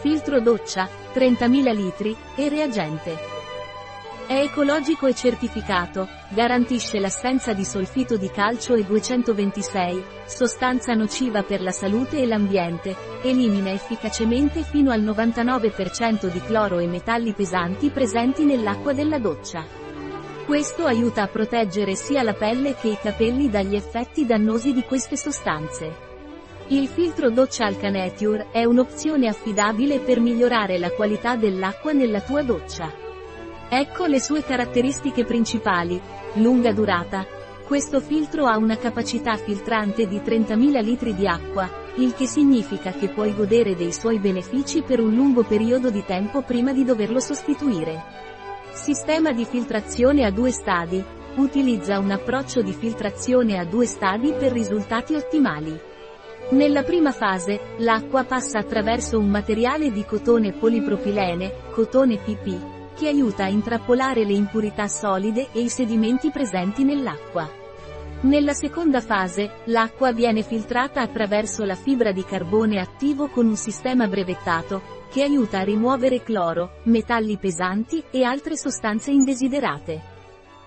filtro doccia, 30.000 litri, e reagente. È ecologico e certificato, garantisce l'assenza di solfito di calcio e 226, sostanza nociva per la salute e l'ambiente, elimina efficacemente fino al 99% di cloro e metalli pesanti presenti nell'acqua della doccia. Questo aiuta a proteggere sia la pelle che i capelli dagli effetti dannosi di queste sostanze. Il filtro doccia Alcaneture è un'opzione affidabile per migliorare la qualità dell'acqua nella tua doccia. Ecco le sue caratteristiche principali. Lunga durata. Questo filtro ha una capacità filtrante di 30.000 litri di acqua, il che significa che puoi godere dei suoi benefici per un lungo periodo di tempo prima di doverlo sostituire. Sistema di filtrazione a due stadi. Utilizza un approccio di filtrazione a due stadi per risultati ottimali. Nella prima fase, l'acqua passa attraverso un materiale di cotone polipropilene, cotone PP, che aiuta a intrappolare le impurità solide e i sedimenti presenti nell'acqua. Nella seconda fase, l'acqua viene filtrata attraverso la fibra di carbone attivo con un sistema brevettato, che aiuta a rimuovere cloro, metalli pesanti e altre sostanze indesiderate.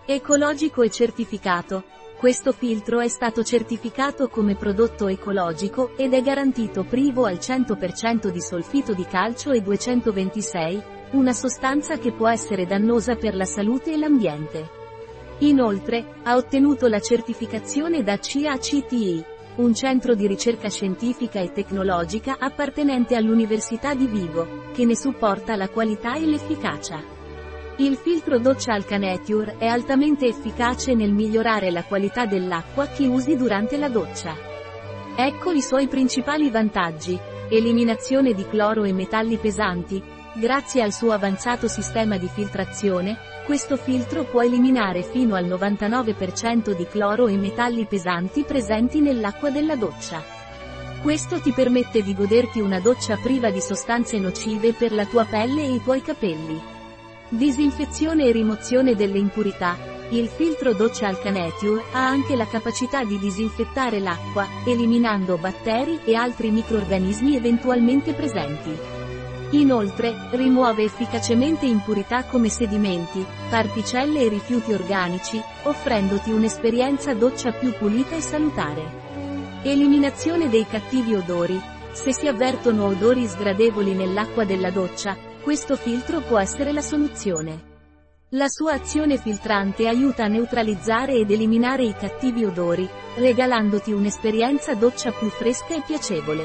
Ecologico e certificato. Questo filtro è stato certificato come prodotto ecologico ed è garantito privo al 100% di solfito di calcio e 226, una sostanza che può essere dannosa per la salute e l'ambiente. Inoltre, ha ottenuto la certificazione da CACTI, un centro di ricerca scientifica e tecnologica appartenente all'Università di Vigo, che ne supporta la qualità e l'efficacia. Il filtro doccia Alcaneture è altamente efficace nel migliorare la qualità dell'acqua che usi durante la doccia. Ecco i suoi principali vantaggi. Eliminazione di cloro e metalli pesanti, Grazie al suo avanzato sistema di filtrazione, questo filtro può eliminare fino al 99% di cloro e metalli pesanti presenti nell'acqua della doccia. Questo ti permette di goderti una doccia priva di sostanze nocive per la tua pelle e i tuoi capelli. Disinfezione e rimozione delle impurità. Il filtro doccia Alcaneture ha anche la capacità di disinfettare l'acqua, eliminando batteri e altri microrganismi eventualmente presenti. Inoltre, rimuove efficacemente impurità come sedimenti, particelle e rifiuti organici, offrendoti un'esperienza doccia più pulita e salutare. Eliminazione dei cattivi odori. Se si avvertono odori sgradevoli nell'acqua della doccia, questo filtro può essere la soluzione. La sua azione filtrante aiuta a neutralizzare ed eliminare i cattivi odori, regalandoti un'esperienza doccia più fresca e piacevole.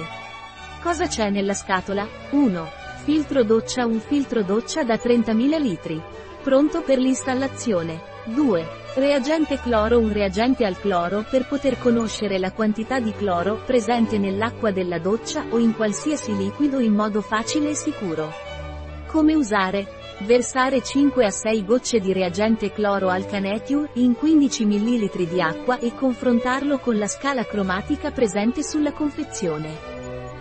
Cosa c'è nella scatola? 1. Filtro doccia Un filtro doccia da 30.000 litri. Pronto per l'installazione. 2. Reagente cloro Un reagente al cloro per poter conoscere la quantità di cloro presente nell'acqua della doccia o in qualsiasi liquido in modo facile e sicuro. Come usare? Versare 5 a 6 gocce di reagente cloro alcanetiu in 15 ml di acqua e confrontarlo con la scala cromatica presente sulla confezione.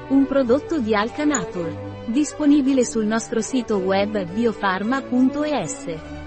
Un prodotto di Alcanatur. Disponibile sul nostro sito web biofarma.es.